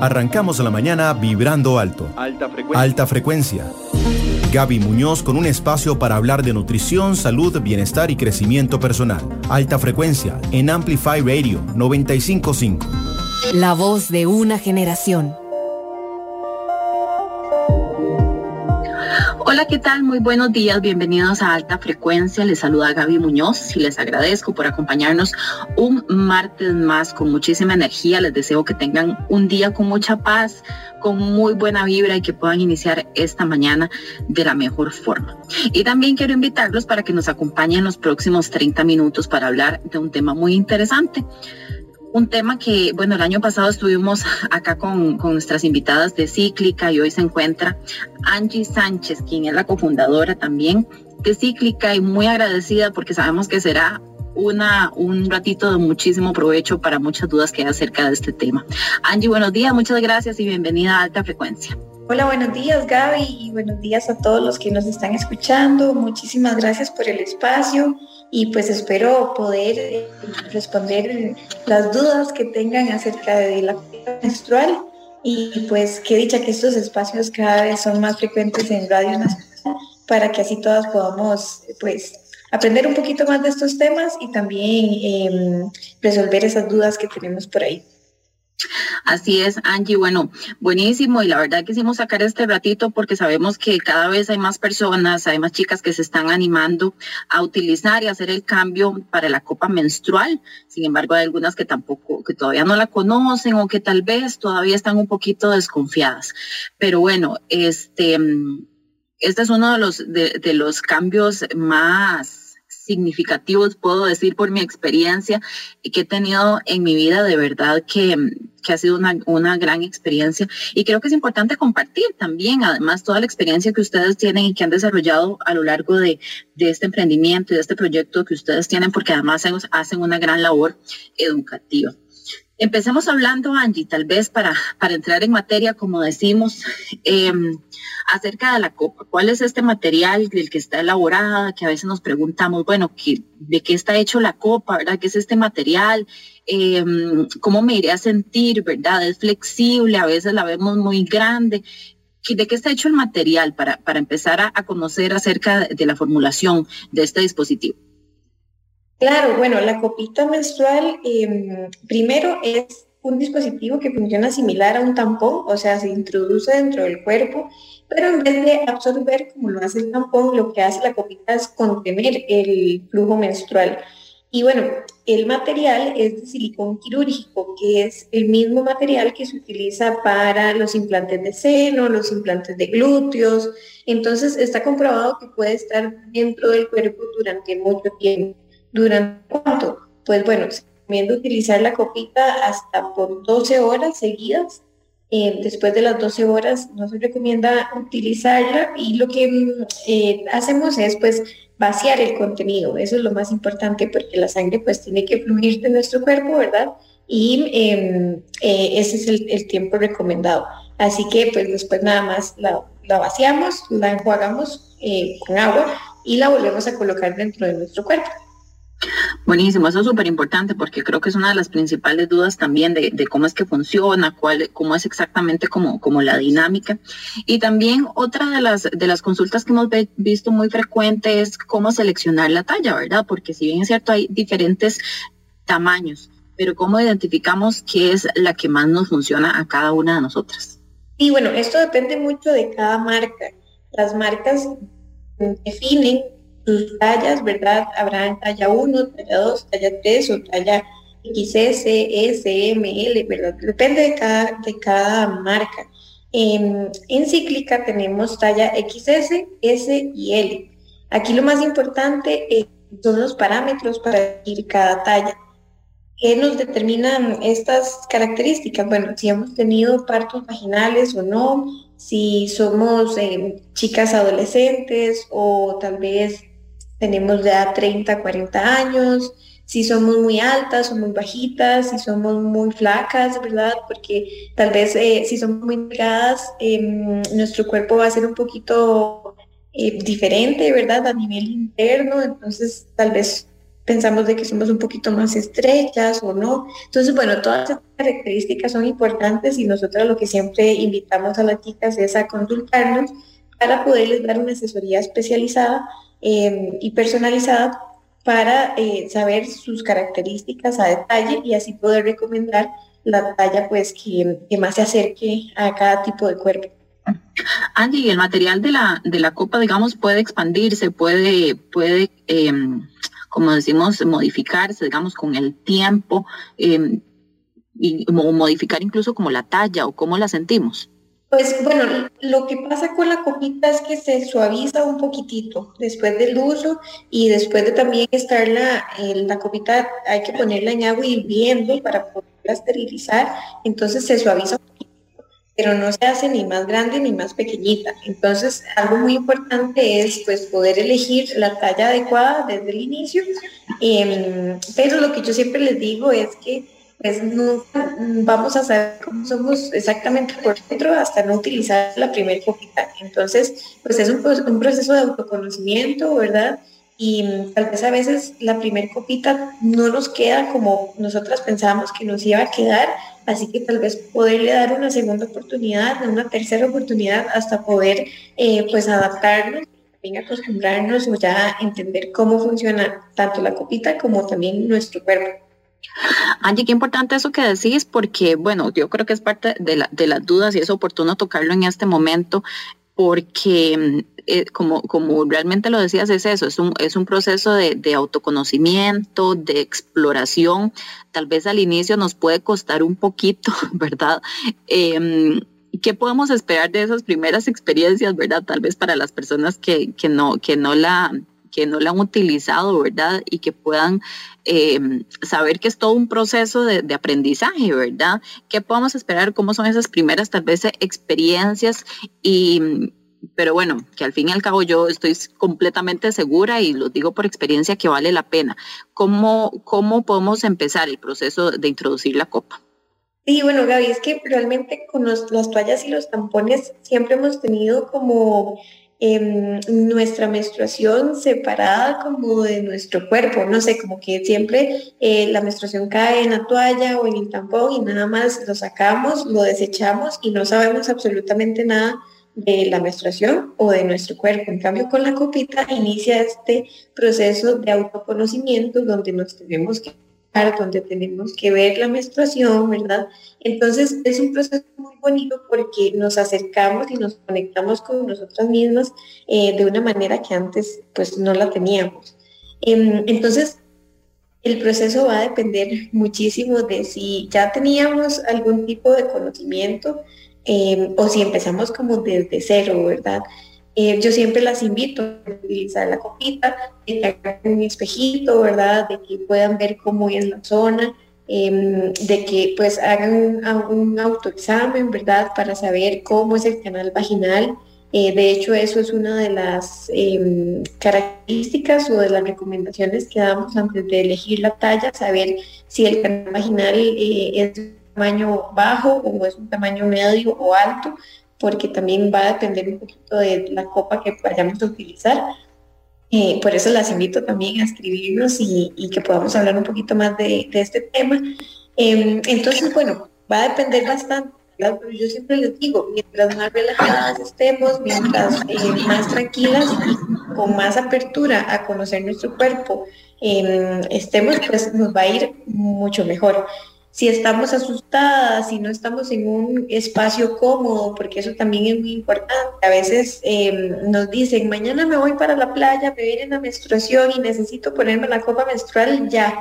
Arrancamos la mañana vibrando alto. Alta frecuencia. Alta frecuencia. Gaby Muñoz con un espacio para hablar de nutrición, salud, bienestar y crecimiento personal. Alta frecuencia en Amplify Radio 955. La voz de una generación. Hola, ¿qué tal? Muy buenos días, bienvenidos a Alta Frecuencia. Les saluda Gaby Muñoz y les agradezco por acompañarnos un martes más con muchísima energía. Les deseo que tengan un día con mucha paz, con muy buena vibra y que puedan iniciar esta mañana de la mejor forma. Y también quiero invitarlos para que nos acompañen los próximos 30 minutos para hablar de un tema muy interesante un tema que, bueno, el año pasado estuvimos acá con, nuestras invitadas de Cíclica y hoy se encuentra Angie Sánchez, quien es la cofundadora también de Cíclica y muy agradecida porque sabemos que será una, un ratito de muchísimo provecho para muchas dudas que hay acerca de este tema. Angie, buenos días, muchas gracias y bienvenida a Alta Frecuencia. Hola, buenos días Gaby y buenos días a todos los que nos están escuchando. Muchísimas gracias por el espacio y pues espero poder eh, responder las dudas que tengan acerca de la menstrual y pues qué dicha que estos espacios cada vez son más frecuentes en Radio Nacional para que así todas podamos pues aprender un poquito más de estos temas y también em, resolver esas dudas que tenemos por ahí. Así es, Angie. Bueno, buenísimo. Y la verdad quisimos sacar este ratito porque sabemos que cada vez hay más personas, hay más chicas que se están animando a utilizar y hacer el cambio para la copa menstrual. Sin embargo, hay algunas que tampoco, que todavía no la conocen o que tal vez todavía están un poquito desconfiadas. Pero bueno, este, este es uno de los, de los cambios más significativos, puedo decir por mi experiencia que he tenido en mi vida, de verdad que, que ha sido una, una, gran experiencia. Y creo que es importante compartir también, además, toda la experiencia que ustedes tienen y que han desarrollado a lo largo de, de este emprendimiento y de este proyecto que ustedes tienen, porque además hacen una gran labor educativa. Empecemos hablando, Angie, tal vez para, para entrar en materia, como decimos, em, acerca de la copa. ¿Cuál es este material del que está elaborada? Que a veces nos preguntamos, bueno, ¿de qué está hecho la copa? ¿Verdad? ¿Qué es este material? Em, ¿Cómo me iré a sentir? ¿Verdad? ¿Es flexible? A veces la vemos muy grande. ¿De qué está hecho el material para, para empezar a, a conocer acerca de la formulación de este dispositivo? Claro, bueno, la copita menstrual em, primero es un dispositivo que funciona similar a un tampón, o sea, se introduce dentro del cuerpo, pero en vez de absorber como lo hace el tampón, lo que hace la copita es contener el flujo menstrual. Y bueno, el material es de silicón quirúrgico, que es el mismo material que se utiliza para los implantes de seno, los implantes de glúteos. Entonces está comprobado que puede estar dentro del cuerpo durante mucho tiempo. ¿Durante cuánto? Pues bueno, se recomienda utilizar la copita hasta por 12 horas seguidas. Eh, después de las 12 horas no se recomienda utilizarla y lo que eh, hacemos es pues vaciar el contenido. Eso es lo más importante porque la sangre pues tiene que fluir de nuestro cuerpo, ¿verdad? Y em, eh, ese es el, tiempo recomendado. Así que pues después nada más la vaciamos, la enjuagamos con agua y la volvemos a colocar dentro de nuestro cuerpo. Buenísimo, eso es súper importante porque creo que es una de las principales dudas también de, cómo es que funciona, cuál, cómo es exactamente como, como la dinámica. Y también otra de las, de las consultas que hemos visto muy frecuente es cómo seleccionar la talla, ¿verdad? Porque si bien es cierto, hay diferentes tamaños, pero cómo identificamos qué es la que más nos funciona a cada una de nosotras. Y bueno, esto depende mucho de cada marca. Las marcas definen sus tallas, ¿verdad? Habrá talla 1, talla 2, talla 3 o talla XS, S, M, L, ¿verdad? Depende de cada, de cada marca. En, cíclica tenemos talla XS, S y L. Aquí lo más importante eh, son los parámetros para ir cada talla. ¿Qué nos determinan estas características? Bueno, si hemos tenido partos vaginales o no, si somos eh, chicas adolescentes o tal vez tenemos ya 30, 40 años, si somos muy altas o muy bajitas, si somos muy flacas, ¿verdad? Porque tal vez eh, si somos muy delgadas, em, nuestro cuerpo va a ser un poquito eh, diferente, ¿verdad? A nivel interno, entonces tal vez pensamos de que somos un poquito más estrechas o no. Entonces, bueno, todas estas características son importantes y nosotros lo que siempre invitamos a las chicas es a consultarnos para poderles dar una asesoría especializada em, y personalizada para eh, saber sus características a detalle y así poder recomendar la talla pues que, más se acerque a cada tipo de cuerpo. Angie, ¿y el material de la, de la copa, digamos, puede expandirse, puede, puede em, como decimos, modificarse, digamos, con el tiempo, em, y, o modificar incluso como la talla o cómo la sentimos? Pues bueno, lo que pasa con la copita es que se suaviza un poquitito después del uso y después de también estar la, la copita, hay que ponerla en agua hirviendo para poderla esterilizar, entonces se suaviza un poquito, pero no se hace ni más grande ni más pequeñita. Entonces, algo muy importante es pues poder elegir la talla adecuada desde el inicio, em, pero lo que yo siempre les digo es que pues no vamos a saber cómo somos exactamente por dentro hasta no utilizar la primera copita. Entonces, pues es un, un, proceso de autoconocimiento, ¿verdad? Y tal vez a veces la primera copita no nos queda como nosotras pensábamos que nos iba a quedar, así que tal vez poderle dar una segunda oportunidad, una tercera oportunidad hasta poder eh, pues adaptarnos también acostumbrarnos o ya entender cómo funciona tanto la copita como también nuestro cuerpo. Angie, qué importante eso que decís, porque bueno, yo creo que es parte de, las dudas y es oportuno tocarlo en este momento, porque eh, como, realmente lo decías, es eso, es un, es un proceso de, autoconocimiento, de exploración. Tal vez al inicio nos puede costar un poquito, ¿verdad? Eh, ¿Qué podemos esperar de esas primeras experiencias, verdad? Tal vez para las personas que no la que no la han utilizado, ¿verdad? Y que puedan em, saber que es todo un proceso de, aprendizaje, ¿verdad? ¿Qué podemos esperar? ¿Cómo son esas primeras tal vez experiencias? Y, pero bueno, que al fin y al cabo yo estoy completamente segura y lo digo por experiencia que vale la pena. ¿Cómo, cómo podemos empezar el proceso de introducir la copa? Sí, bueno, Gaby, es que realmente con las toallas y los tampones siempre hemos tenido como Em, nuestra menstruación separada como de nuestro cuerpo, no sé, como que siempre eh, la menstruación cae en la toalla o en el tampón y nada más lo sacamos, lo desechamos y no sabemos absolutamente nada de la menstruación o de nuestro cuerpo. En cambio, con la copita inicia este proceso de autoconocimiento donde nos tenemos que donde tenemos que ver la menstruación, ¿verdad? Entonces es un proceso muy bonito porque nos acercamos y nos conectamos con nosotras mismas eh, de una manera que antes pues no la teníamos. Em, entonces el proceso va a depender muchísimo de si ya teníamos algún tipo de conocimiento em, o si empezamos como desde cero, ¿verdad? Eh, yo siempre las invito a utilizar la copita, de que hagan un espejito, ¿verdad? De que puedan ver cómo es la zona, em, de que pues hagan un, autoexamen, ¿verdad? Para saber cómo es el canal vaginal. Eh, de hecho, eso es una de las em, características o de las recomendaciones que damos antes de elegir la talla, saber si el canal vaginal eh, es de tamaño bajo o es un tamaño medio o alto, porque también va a depender un poquito de la copa que vayamos a utilizar. Eh, por eso las invito también a escribirnos y, que podamos hablar un poquito más de, este tema. Em, entonces, bueno, va a depender bastante. Pero yo siempre les digo, mientras más relajadas estemos, mientras eh, más tranquilas y con más apertura a conocer nuestro cuerpo em, estemos, pues nos va a ir mucho mejor si estamos asustadas, si no estamos en un espacio cómodo, porque eso también es muy importante. A veces em, nos dicen, mañana me voy para la playa, me viene la menstruación y necesito ponerme la copa menstrual ya.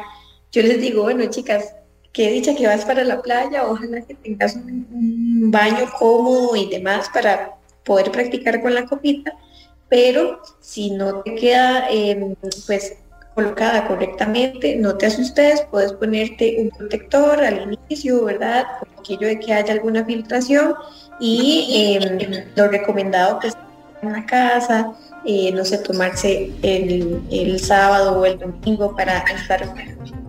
Yo les digo, bueno, chicas, qué dicha que vas para la playa, ojalá que tengas un, baño cómodo y demás para poder practicar con la copita, pero si no te queda, em, pues colocada correctamente, no te asustes, puedes ponerte un protector al inicio, ¿verdad? Por aquello de que haya alguna filtración y em, lo recomendado que es en la casa, eh, no sé, tomarse el, el, sábado o el domingo para estar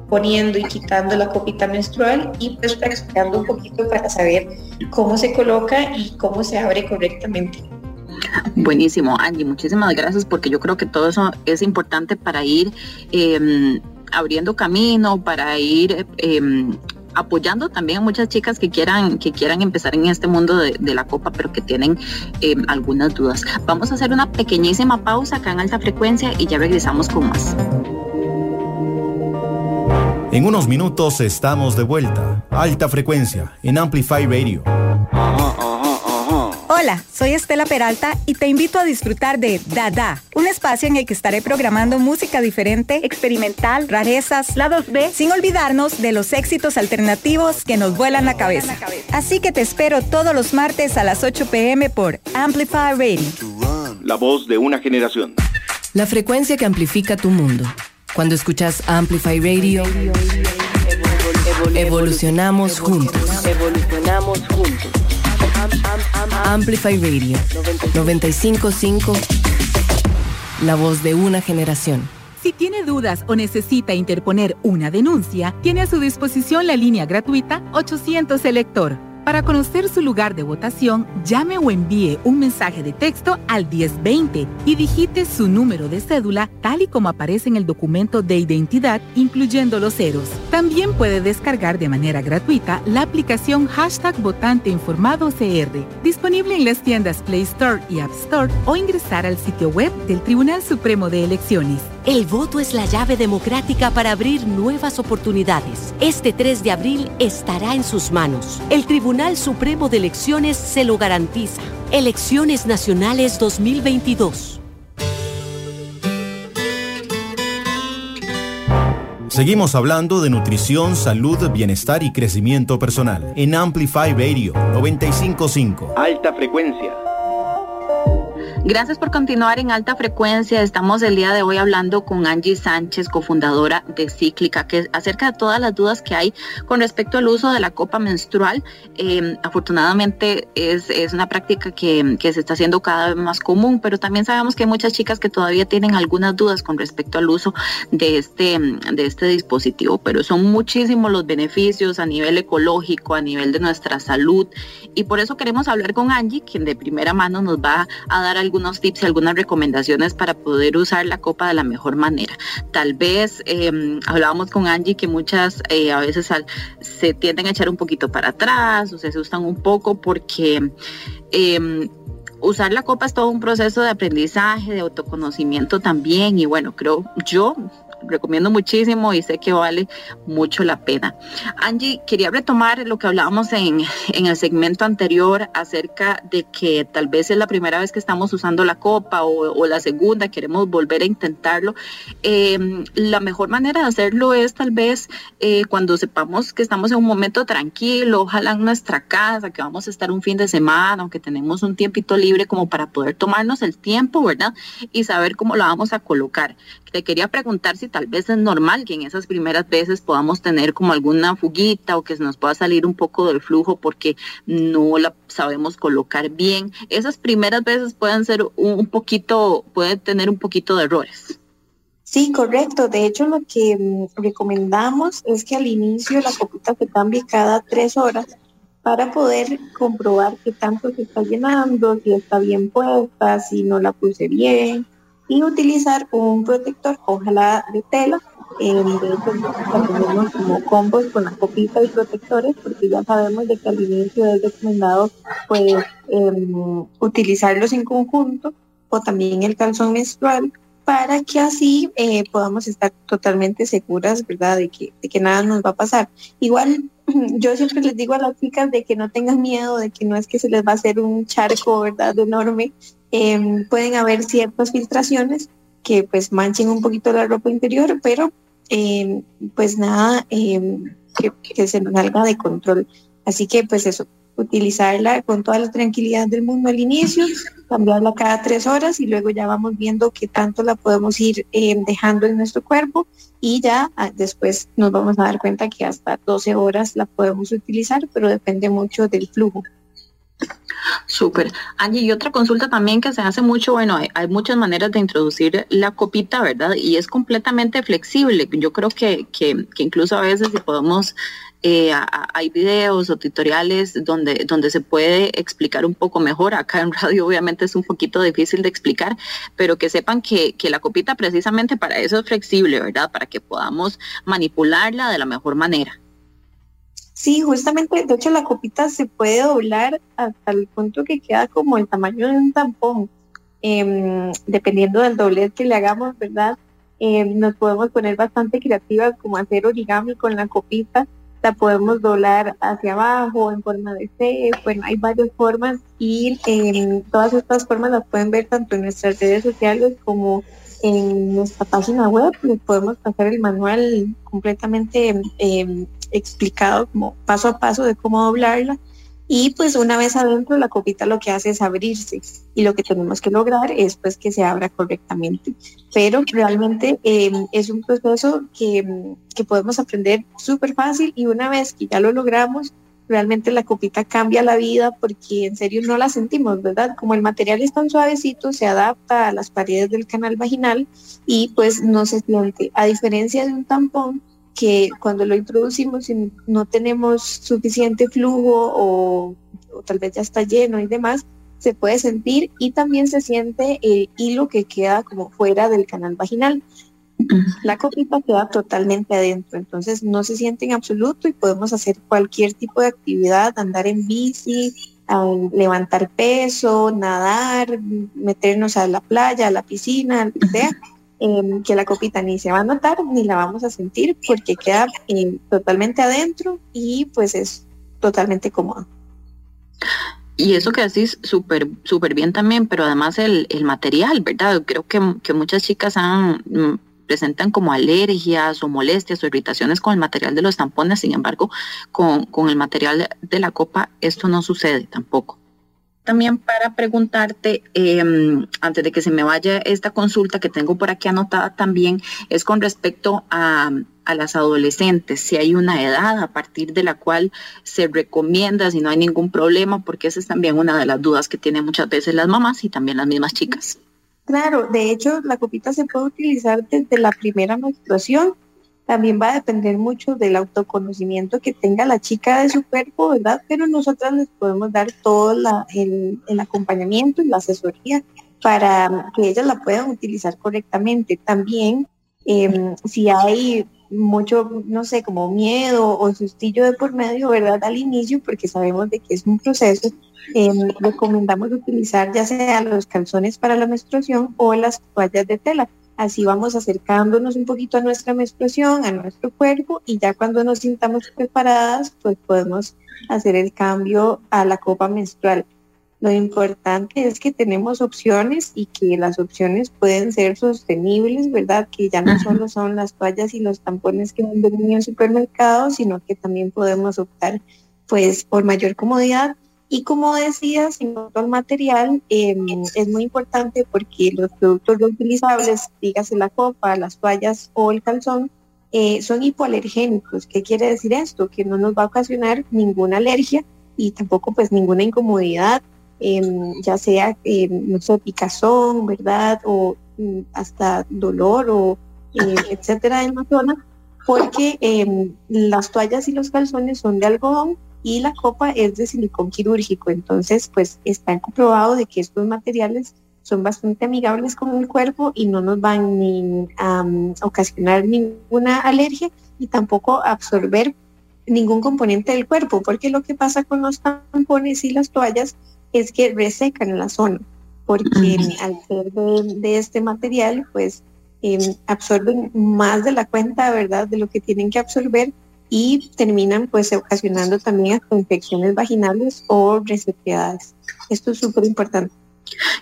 poniendo y quitando la copita menstrual y pues practicando un poquito para saber cómo se coloca y cómo se abre correctamente. Buenísimo, Angie, muchísimas gracias porque yo creo que todo eso es importante para ir em, abriendo camino, para ir em, apoyando también a muchas chicas que quieran, que quieran empezar en este mundo de, la copa, pero que tienen em, algunas dudas. Vamos a hacer una pequeñísima pausa acá en alta frecuencia y ya regresamos con más. En unos minutos estamos de vuelta. Alta frecuencia en Amplify Radio. Hola, soy Estela Peralta y te invito a disfrutar de Dada, un espacio en el que estaré programando música diferente, experimental, rarezas, lados B, sin olvidarnos de los éxitos alternativos que nos vuelan la cabeza. Así que te espero todos los martes a las 8 pm por Amplify Radio. La voz de una generación. La frecuencia que amplifica tu mundo. Cuando escuchas Amplify Radio, evolucionamos juntos. Evolucionamos juntos. Amplify Radio 955 La voz de una generación. Si tiene dudas o necesita interponer una denuncia, tiene a su disposición la línea gratuita 800 Elector para conocer su lugar de votación, llame o envíe un mensaje de texto al 1020 y digite su número de cédula tal y como aparece en el documento de identidad, incluyendo los ceros. También puede descargar de manera gratuita la aplicación hashtag Votante Informado CR, disponible en las tiendas Play Store y App Store o ingresar al sitio web del Tribunal Supremo de Elecciones. El voto es la llave democrática para abrir nuevas oportunidades. Este 3 de abril estará en sus manos. El Tribunal Supremo de Elecciones se lo garantiza. Elecciones Nacionales 2022. Seguimos hablando de nutrición, salud, bienestar y crecimiento personal en Amplify Radio 955. Alta frecuencia. Gracias por continuar en alta frecuencia. Estamos el día de hoy hablando con Angie Sánchez, cofundadora de Cíclica, que acerca de todas las dudas que hay con respecto al uso de la copa menstrual. Em, afortunadamente es, una práctica que, se está haciendo cada vez más común, pero también sabemos que hay muchas chicas que todavía tienen algunas dudas con respecto al uso de este, de este dispositivo, pero son muchísimos los beneficios a nivel ecológico, a nivel de nuestra salud, y por eso queremos hablar con Angie, quien de primera mano nos va a dar algunos tips y algunas recomendaciones para poder usar la copa de la mejor manera. Tal vez em, hablábamos con Angie que muchas eh, a veces se tienden a echar un poquito para atrás o se asustan un poco porque em, usar la copa es todo un proceso de aprendizaje, de autoconocimiento también y bueno, creo yo recomiendo muchísimo y sé que vale mucho la pena. Angie, quería retomar lo que hablábamos en, el segmento anterior acerca de que tal vez es la primera vez que estamos usando la copa o, la segunda, queremos volver a intentarlo. Em, la mejor manera de hacerlo es tal vez eh, cuando sepamos que estamos en un momento tranquilo, ojalá en nuestra casa, que vamos a estar un fin de semana o que tenemos un tiempito libre como para poder tomarnos el tiempo, ¿verdad? Y saber cómo lo vamos a colocar. Te quería preguntar si tal vez es normal que en esas primeras veces podamos tener como alguna fuguita o que se nos pueda salir un poco del flujo porque no la sabemos colocar bien. Esas primeras veces pueden ser un poquito, pueden tener un poquito de errores. Sí, correcto. De hecho, lo que mm, recomendamos es que al inicio la copita se cambie cada tres horas para poder comprobar qué tanto se está llenando, si está bien puesta, si no la puse bien, y utilizar un protector, ojalá de tela. Eh, tenemos como combos con la copita y protectores, porque ya sabemos de que al inicio es recomendado pues em, utilizarlos en conjunto o también el calzón menstrual para que así eh, podamos estar totalmente seguras, ¿verdad? De que, de que nada nos va a pasar. Igual yo siempre les digo a las chicas de que no tengan miedo, de que no es que se les va a hacer un charco, ¿verdad? Enorme, Em, pueden haber ciertas filtraciones que pues manchen un poquito la ropa interior, pero em, pues nada em, que, se nos salga de control. Así que pues eso, utilizarla con toda la tranquilidad del mundo al inicio, cambiarla cada tres horas y luego ya vamos viendo qué tanto la podemos ir dejando en nuestro cuerpo y ya ah, después nos vamos a dar cuenta que hasta 12 horas la podemos utilizar, pero depende mucho del flujo. Súper. Angie, y otra consulta también que se hace mucho, bueno, hay, muchas maneras de introducir la copita, ¿verdad? Y es completamente flexible. Yo creo que, que, incluso a veces si podemos eh, hay videos o tutoriales donde, donde se puede explicar un poco mejor. Acá en radio obviamente es un poquito difícil de explicar, pero que sepan que, que la copita precisamente para eso es flexible, ¿verdad? Para que podamos manipularla de la mejor manera. Sí, justamente, de hecho la copita se puede doblar hasta el punto que queda como el tamaño de un tampón, em, dependiendo del doblez que le hagamos, ¿verdad? Em, nos podemos poner bastante creativas como hacer origami con la copita, la podemos doblar hacia abajo en forma de C, bueno, hay varias formas y em, todas estas formas las pueden ver tanto en nuestras redes sociales como en nuestra página web, les podemos pasar el manual completamente explicado como paso a paso de cómo doblarla. Y pues una vez adentro la copita lo que hace es abrirse y lo que tenemos que lograr es pues que se abra correctamente. Pero realmente em, es un proceso que, que podemos aprender súper fácil y una vez que ya lo logramos, realmente la copita cambia la vida porque en serio no la sentimos, ¿verdad? Como el material es tan suavecito, se adapta a las paredes del canal vaginal y pues no se siente. A diferencia de un tampón, que cuando lo introducimos y no tenemos suficiente flujo o, tal vez ya está lleno y demás, se puede sentir y también se siente el hilo que queda como fuera del canal vaginal. La copita queda totalmente adentro, entonces no se siente en absoluto y podemos hacer cualquier tipo de actividad, andar en bici, levantar peso, nadar, meternos a la playa, a la piscina, lo que sea, Em, que la copita ni se va a notar ni la vamos a sentir porque queda em, totalmente adentro y pues es totalmente cómodo. Y eso que decís súper súper bien también, pero además el, el material, ¿verdad? Creo que, que muchas chicas han, mm, presentan como alergias o molestias o irritaciones con el material de los tampones, sin embargo, con, con el material de la copa esto no sucede tampoco también para preguntarte, em, antes de que se me vaya esta consulta que tengo por aquí anotada también, es con respecto a, a, las adolescentes, si hay una edad a partir de la cual se recomienda, si no hay ningún problema, porque esa es también una de las dudas que tienen muchas veces las mamás y también las mismas chicas. Claro, de hecho la copita se puede utilizar desde la primera menstruación también va a depender mucho del autoconocimiento que tenga la chica de su cuerpo, ¿verdad? Pero nosotras les podemos dar todo el, acompañamiento y la asesoría para que ellas la puedan utilizar correctamente. También, em, si hay mucho, no sé, como miedo o sustillo de por medio, ¿verdad? Al inicio, porque sabemos de que es un proceso, em, recomendamos utilizar ya sea los calzones para la menstruación o las toallas de tela Así vamos acercándonos un poquito a nuestra menstruación, a nuestro cuerpo y ya cuando nos sintamos preparadas, pues podemos hacer el cambio a la copa menstrual. Lo importante es que tenemos opciones y que las opciones pueden ser sostenibles, ¿verdad? Que ya no solo son las toallas y los tampones que venden en el supermercado, sino que también podemos optar pues por mayor comodidad y como decía, sin otro material, em, es muy importante porque los productos reutilizables, dígase la copa, las toallas o el calzón, eh, son hipoalergénicos. ¿Qué quiere decir esto? Que no nos va a ocasionar ninguna alergia y tampoco pues ninguna incomodidad, em, ya sea, no sé, picazón, ¿verdad? O mm, hasta dolor o eh, etcétera en la zona, porque em, las toallas y los calzones son de algodón y la copa es de silicón quirúrgico. Entonces, pues está comprobado de que estos materiales son bastante amigables con el cuerpo y no nos van ni a ocasionar ninguna alergia y tampoco absorber ningún componente del cuerpo, porque lo que pasa con los tampones y las toallas es que resecan la zona, porque al ser de, este material, pues em, absorben más de la cuenta, ¿verdad?, de lo que tienen que absorber y terminan pues ocasionando también infecciones vaginales o resequedades. Esto es súper importante.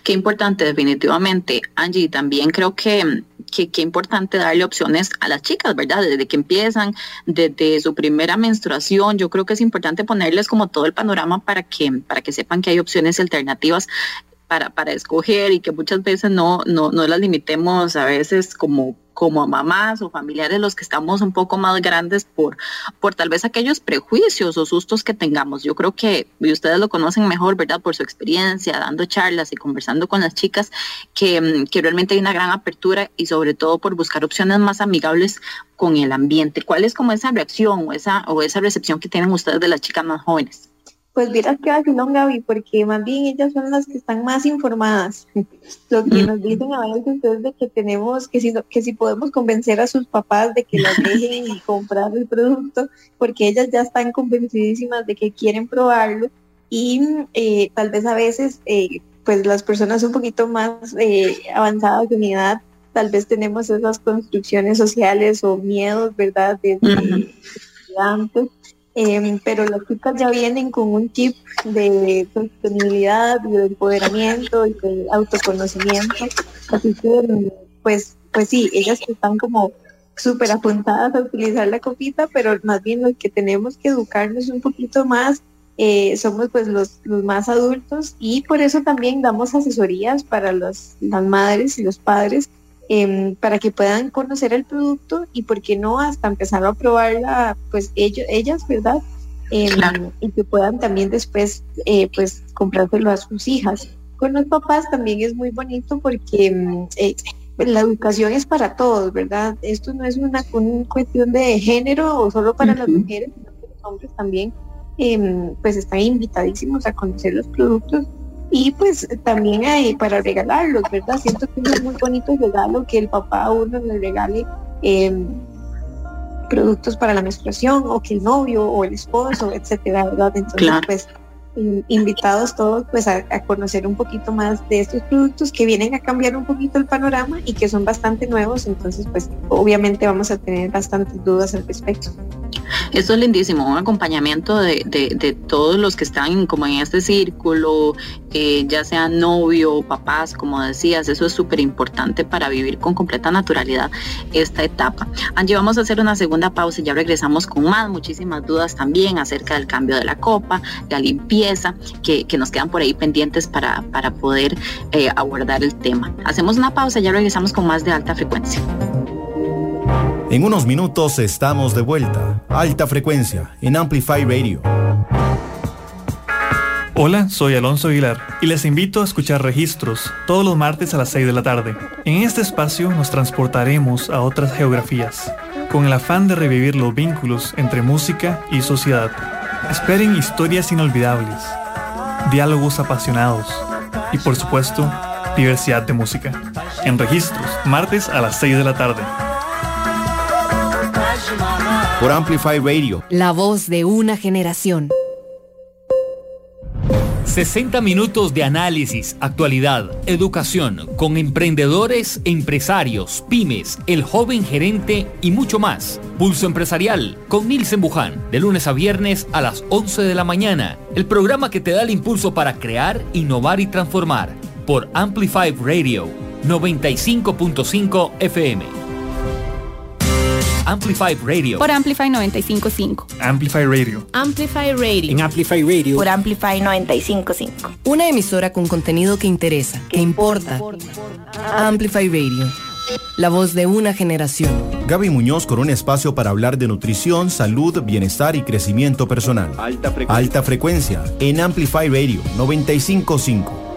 Qué importante, definitivamente. Angie, también creo que qué importante darle opciones a las chicas, ¿verdad? Desde que empiezan, desde su primera menstruación, yo creo que es importante ponerles como todo el panorama para que, para que sepan que hay opciones alternativas para, para escoger y que muchas veces no, no, no las limitemos a veces como como mamás o familiares los que estamos un poco más grandes por, por tal vez aquellos prejuicios o sustos que tengamos. Yo creo que, y ustedes lo conocen mejor, ¿verdad? Por su experiencia, dando charlas y conversando con las chicas, que, mm, que realmente hay una gran apertura y sobre todo por buscar opciones más amigables con el ambiente. ¿Cuál es como esa reacción o esa, o esa recepción que tienen ustedes de las chicas más jóvenes? Pues vieras que vacilón, Gaby, porque más bien ellas son las que están más informadas. Lo que nos dicen a veces es de que tenemos, que si, que si podemos convencer a sus papás de que las dejen y comprar el producto, porque ellas ya están convencidísimas de que quieren probarlo y eh, tal vez a veces eh, pues las personas un poquito más eh, avanzadas de mi edad, tal vez tenemos esas construcciones sociales o miedos, ¿verdad? Desde antes Em, pero las chicas ya vienen con un chip de sostenibilidad de empoderamiento y autoconocimiento. Así que, pues, pues sí, ellas están como súper apuntadas a utilizar la copita, pero más bien los que tenemos que educarnos un poquito más eh, somos pues los, los, más adultos y por eso también damos asesorías para las madres y los padres Em, para que puedan conocer el producto y por qué no hasta empezar a probarla pues ellos ellas verdad em, y que puedan también después eh, pues comprárselo a sus hijas. Con los papás también es muy bonito porque em, eh, la educación es para todos verdad esto no es una, cuestión de género o solo para las mujeres sino que los hombres también pues están invitadísimos a conocer los productos y pues también hay para regalarlos, ¿verdad? Siento que es muy bonito regalo que el papá a uno le regale em, productos para la menstruación o que el novio o el esposo, etcétera, ¿verdad? Entonces, pues invitados todos pues a, conocer un poquito más de estos productos que vienen a cambiar un poquito el panorama y que son bastante nuevos, entonces pues obviamente vamos a tener bastantes dudas al respecto. Esto es lindísimo, un acompañamiento de, de, todos los que están como en este círculo, eh, ya sean novio, papás, como decías, eso es súper importante para vivir con completa naturalidad esta etapa. Angie, vamos a hacer una segunda pausa y ya regresamos con más, muchísimas dudas también acerca del cambio de la copa, la limpieza, que, que nos quedan por ahí pendientes para, para poder eh, abordar el tema. Hacemos una pausa y ya regresamos con más de alta frecuencia. En unos minutos estamos de vuelta. Alta frecuencia en Amplify Radio. Hola, soy Alonso Aguilar y les invito a escuchar registros todos los martes a las 6 de la tarde. En este espacio nos transportaremos a otras geografías, con el afán de revivir los vínculos entre música y sociedad. Esperen historias inolvidables, diálogos apasionados y por supuesto, diversidad de música. En registros, martes a las 6 de la tarde por Amplify Radio. La voz de una generación. 60 minutos de análisis, actualidad, educación, con emprendedores, empresarios, pymes, el joven gerente y mucho más. Pulso Empresarial con Nilsen Buján, de lunes a viernes a las 11 de la mañana. El programa que te da el impulso para crear, innovar y transformar. Por Amplify Radio 95.5 FM. Amplify Radio. Por Amplify 955. Amplify Radio. Amplify Radio. En Amplify Radio. Por Amplify 955. Una emisora con contenido que interesa, que importa. Amplify Radio. La voz de una generación. Gaby Muñoz con un espacio para hablar de nutrición, salud, bienestar y crecimiento personal. Alta frecuencia. Alta frecuencia en Amplify Radio 955.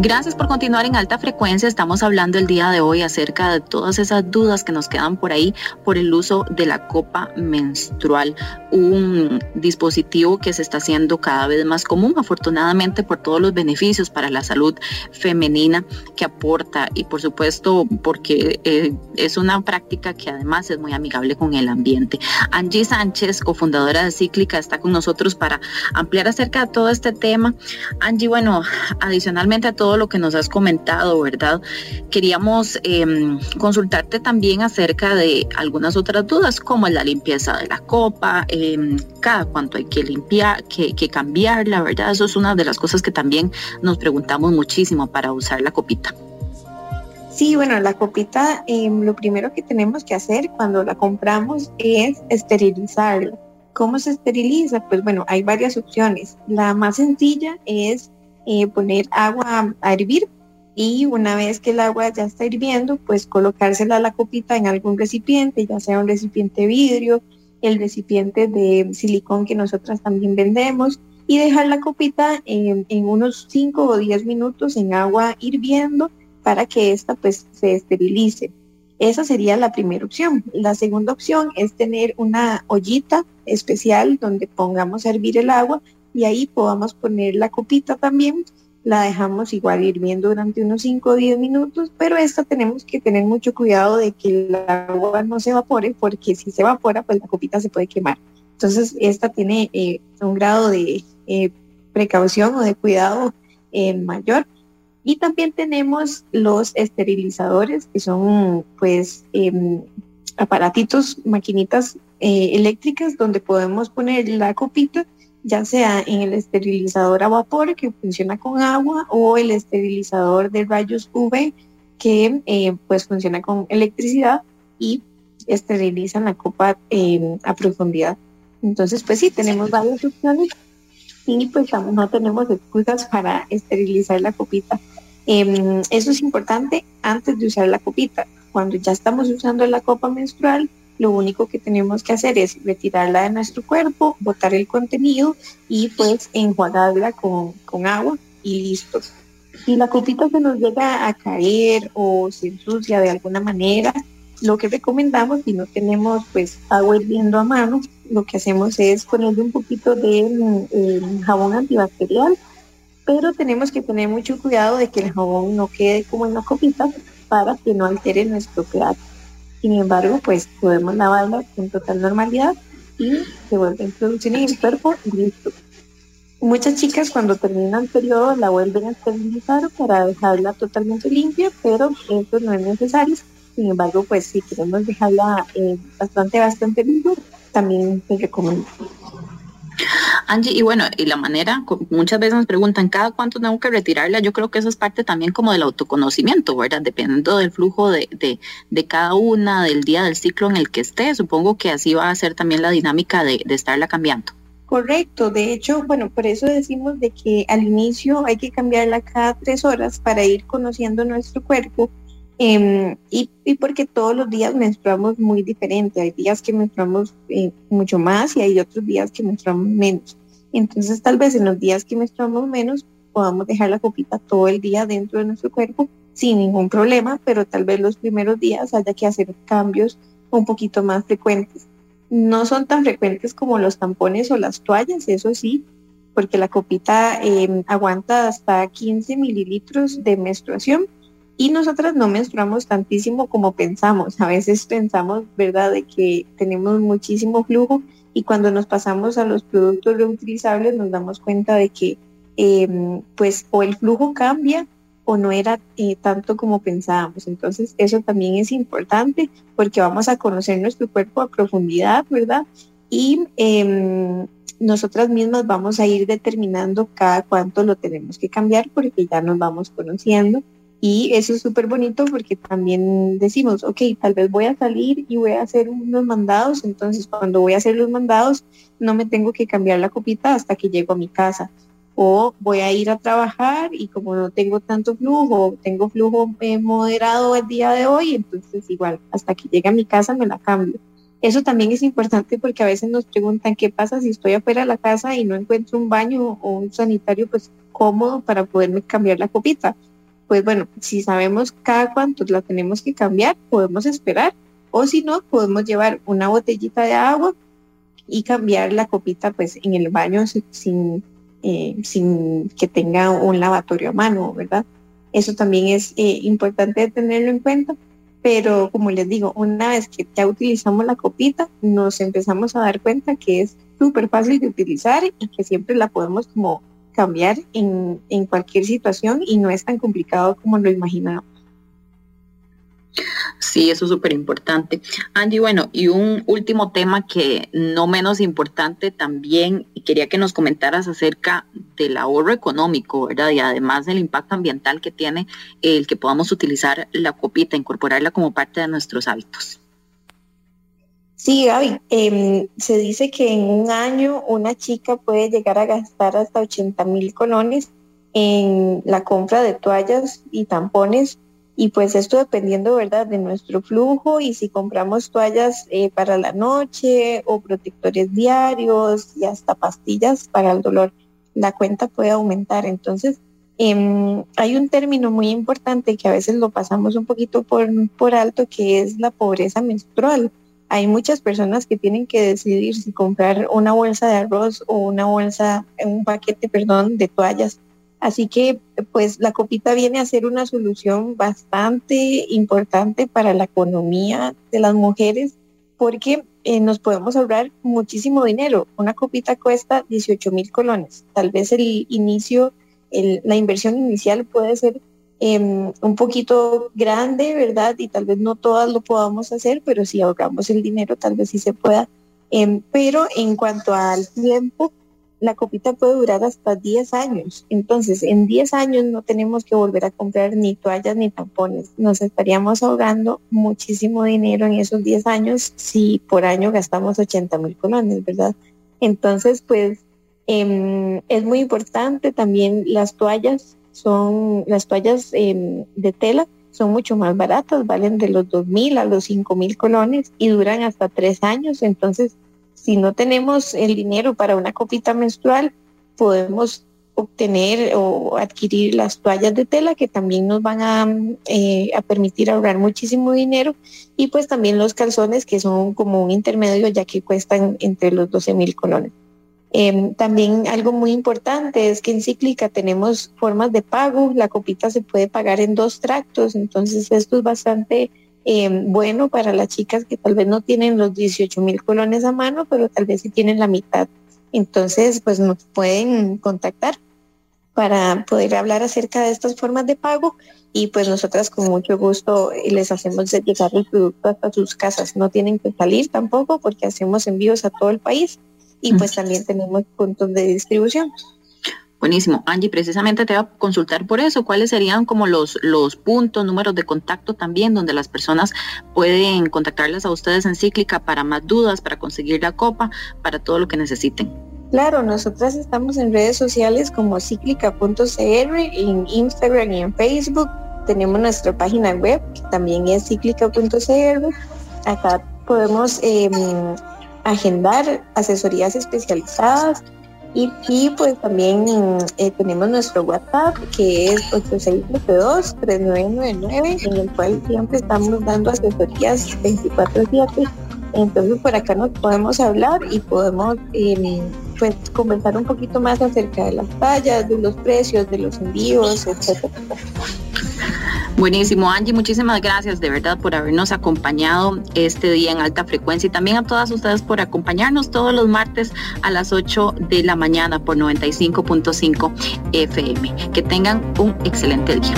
Gracias por continuar en alta frecuencia. Estamos hablando el día de hoy acerca de todas esas dudas que nos quedan por ahí por el uso de la copa menstrual, un dispositivo que se está haciendo cada vez más común, afortunadamente por todos los beneficios para la salud femenina que aporta y por supuesto porque eh, es una práctica que además es muy amigable con el ambiente. Angie Sánchez, cofundadora de Cíclica, está con nosotros para ampliar acerca de todo este tema. Angie, bueno, adicionalmente a todo todo lo que nos has comentado, ¿verdad? Queríamos em, consultarte también acerca de algunas otras dudas, como la limpieza de la copa, em, cada cuánto hay que limpiar, que, que cambiarla, ¿verdad? Eso es una de las cosas que también nos preguntamos muchísimo para usar la copita. Sí, bueno, la copita, em, lo primero que tenemos que hacer cuando la compramos es esterilizarla. ¿Cómo se esteriliza? Pues bueno, hay varias opciones. La más sencilla es eh, poner agua a hervir y una vez que el agua ya está hirviendo, pues colocársela a la copita en algún recipiente, ya sea un recipiente vidrio, el recipiente de silicón que nosotras también vendemos y dejar la copita en, unos 5 o 10 minutos en agua hirviendo para que ésta pues se esterilice. Esa sería la primera opción. La segunda opción es tener una ollita especial donde pongamos a hervir el agua y ahí podamos poner la copita también. La dejamos igual hirviendo durante unos 5 o 10 minutos, pero esta tenemos que tener mucho cuidado de que el agua no se evapore, porque si se evapora, pues la copita se puede quemar. Entonces, esta tiene eh, un grado de eh, precaución o de cuidado eh, mayor. Y también tenemos los esterilizadores, que son pues em, aparatitos, maquinitas eléctricas donde podemos poner la copita ya sea en el esterilizador a vapor que funciona con agua o el esterilizador de rayos UV que eh, pues funciona con electricidad y esterilizan la copa a profundidad. Entonces, pues sí, tenemos varias opciones y pues no tenemos excusas para esterilizar la copita. Em, eso es importante antes de usar la copita. Cuando ya estamos usando la copa menstrual, lo único que tenemos que hacer es retirarla de nuestro cuerpo, botar el contenido y pues enjuagarla con, con agua y listo. Si la copita se nos llega a caer o se ensucia de alguna manera, lo que recomendamos si no tenemos pues agua hirviendo a mano, lo que hacemos es ponerle un poquito de mm, jabón antibacterial, pero tenemos que tener mucho cuidado de que el jabón no quede como en la copita para que no altere nuestro pH. Sin embargo, pues podemos lavarla con total normalidad y se vuelve a introducir en cuerpo y listo. Muchas chicas cuando terminan el periodo la vuelven a esterilizar para dejarla totalmente limpia, pero eso no es necesario. Sin embargo, pues si queremos dejarla eh, bastante, bastante limpia, también se recomienda. Angie, y bueno, y la manera, muchas veces nos preguntan, ¿cada cuánto tengo que retirarla? Yo creo que eso es parte también como del autoconocimiento, ¿verdad? Dependiendo del flujo de, de, cada una, del día del ciclo en el que esté, supongo que así va a ser también la dinámica de, de estarla cambiando. Correcto, de hecho, bueno, por eso decimos de que al inicio hay que cambiarla cada tres horas para ir conociendo nuestro cuerpo Em, y, porque todos los días menstruamos muy diferente. Hay días que menstruamos eh, mucho más y hay otros días que menstruamos menos. Entonces tal vez en los días que menstruamos menos podamos dejar la copita todo el día dentro de nuestro cuerpo sin ningún problema, pero tal vez los primeros días haya que hacer cambios un poquito más frecuentes. No son tan frecuentes como los tampones o las toallas, eso sí, porque la copita em, aguanta hasta 15 mililitros de menstruación y nosotras no menstruamos tantísimo como pensamos. A veces pensamos, ¿verdad?, de que tenemos muchísimo flujo y cuando nos pasamos a los productos reutilizables nos damos cuenta de que em, pues o el flujo cambia o no era eh, tanto como pensábamos. Entonces eso también es importante porque vamos a conocer nuestro cuerpo a profundidad, ¿verdad? Y em, nosotras mismas vamos a ir determinando cada cuánto lo tenemos que cambiar porque ya nos vamos conociendo y eso es súper bonito porque también decimos, ok, tal vez voy a salir y voy a hacer unos mandados, entonces cuando voy a hacer los mandados no me tengo que cambiar la copita hasta que llego a mi casa. O voy a ir a trabajar y como no tengo tanto flujo, tengo flujo eh, moderado el día de hoy, entonces igual hasta que llegue a mi casa me la cambio. Eso también es importante porque a veces nos preguntan qué pasa si estoy afuera de la casa y no encuentro un baño o un sanitario pues cómodo para poderme cambiar la copita pues bueno, si sabemos cada cuánto la tenemos que cambiar, podemos esperar. O si no, podemos llevar una botellita de agua y cambiar la copita pues en el baño sin, eh, sin que tenga un lavatorio a mano, ¿verdad? Eso también es eh, importante tenerlo en cuenta. Pero como les digo, una vez que ya utilizamos la copita, nos empezamos a dar cuenta que es súper fácil de utilizar y que siempre la podemos como cambiar en, en cualquier situación y no es tan complicado como lo imaginamos. Sí, eso es súper importante. Angie, bueno, y un último tema que no menos importante también, quería que nos comentaras acerca del ahorro económico, ¿verdad? Y además del impacto ambiental que tiene el que podamos utilizar la copita, incorporarla como parte de nuestros hábitos. Sí, Gaby, em, se dice que en un año una chica puede llegar a gastar hasta 80 mil colones en la compra de toallas y tampones y pues esto dependiendo, ¿verdad?, de nuestro flujo y si compramos toallas eh, para la noche o protectores diarios y hasta pastillas para el dolor, la cuenta puede aumentar. Entonces, em, hay un término muy importante que a veces lo pasamos un poquito por, por alto, que es la pobreza menstrual. Hay muchas personas que tienen que decidir si comprar una bolsa de arroz o una bolsa, un paquete, perdón, de toallas Así que pues la copita viene a ser una solución bastante importante para la economía de las mujeres porque eh, nos podemos ahorrar muchísimo dinero. Una copita cuesta 18 mil colones. Tal vez el inicio, la inversión inicial puede ser em, un poquito grande, ¿verdad? Y tal vez no todas lo podamos hacer, pero si ahorramos el dinero, tal vez sí se pueda. Em, pero en cuanto al tiempo, la copita puede durar hasta 10 años. Entonces, en 10 años no tenemos que volver a comprar ni toallas ni tampones. Nos estaríamos ahorrando muchísimo dinero en esos 10 años si por año gastamos 80 mil colones, ¿verdad? Entonces, pues em, es muy importante también las toallas, son las toallas em, de tela son mucho más baratas, valen de los 2 mil a los 5 mil colones y duran hasta 3 años. Entonces, si no tenemos el dinero para una copita menstrual, podemos obtener o adquirir las toallas de tela que también nos van eh, a, permitir ahorrar muchísimo dinero y pues también los calzones que son como un intermedio ya que cuestan entre los 12 mil colones. Em, también algo muy importante es que en cíclica tenemos formas de pago, la copita se puede pagar en dos tractos, entonces esto es bastante Em, bueno para las chicas que tal vez no tienen los 18 mil colones a mano, pero tal vez sí tienen la mitad. Entonces, pues nos pueden contactar para poder hablar acerca de estas formas de pago y pues nosotras con mucho gusto les hacemos llegar el producto hasta sus casas. No tienen que salir tampoco porque hacemos envíos a todo el país y pues también tenemos puntos de distribución. Buenísimo. Angie, precisamente te voy a consultar por eso. ¿Cuáles serían como los, los puntos, números de contacto también donde las personas pueden contactarles a ustedes en cíclica para más dudas, para conseguir la copa, para todo lo que necesiten? Claro, nosotras estamos en redes sociales como cíclica.cr, en Instagram y en Facebook. Tenemos nuestra página web, que también es cíclica.cr. Acá podemos em, agendar asesorías especializadas y, pues también eh, tenemos nuestro WhatsApp que es 8672-3999 en el cual siempre estamos dando asesorías 24/7. Entonces por acá nos podemos hablar y podemos em, pues conversar un poquito más acerca de las tallas, de los precios, de los envíos, etcétera. Buenísimo, Angie, muchísimas gracias de verdad por habernos acompañado este día en alta frecuencia y también a todas ustedes por acompañarnos todos los martes a las 8 de la mañana por 95.5 FM. Que tengan un excelente día.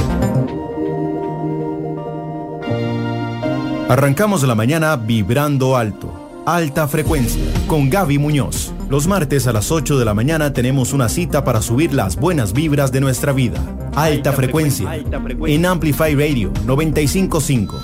Arrancamos la mañana vibrando alto. Alta frecuencia con Gaby Muñoz. Los martes a las 8 de la mañana tenemos una cita para subir las buenas vibras de nuestra vida. Alta, frecuencia, en Amplify Radio 955.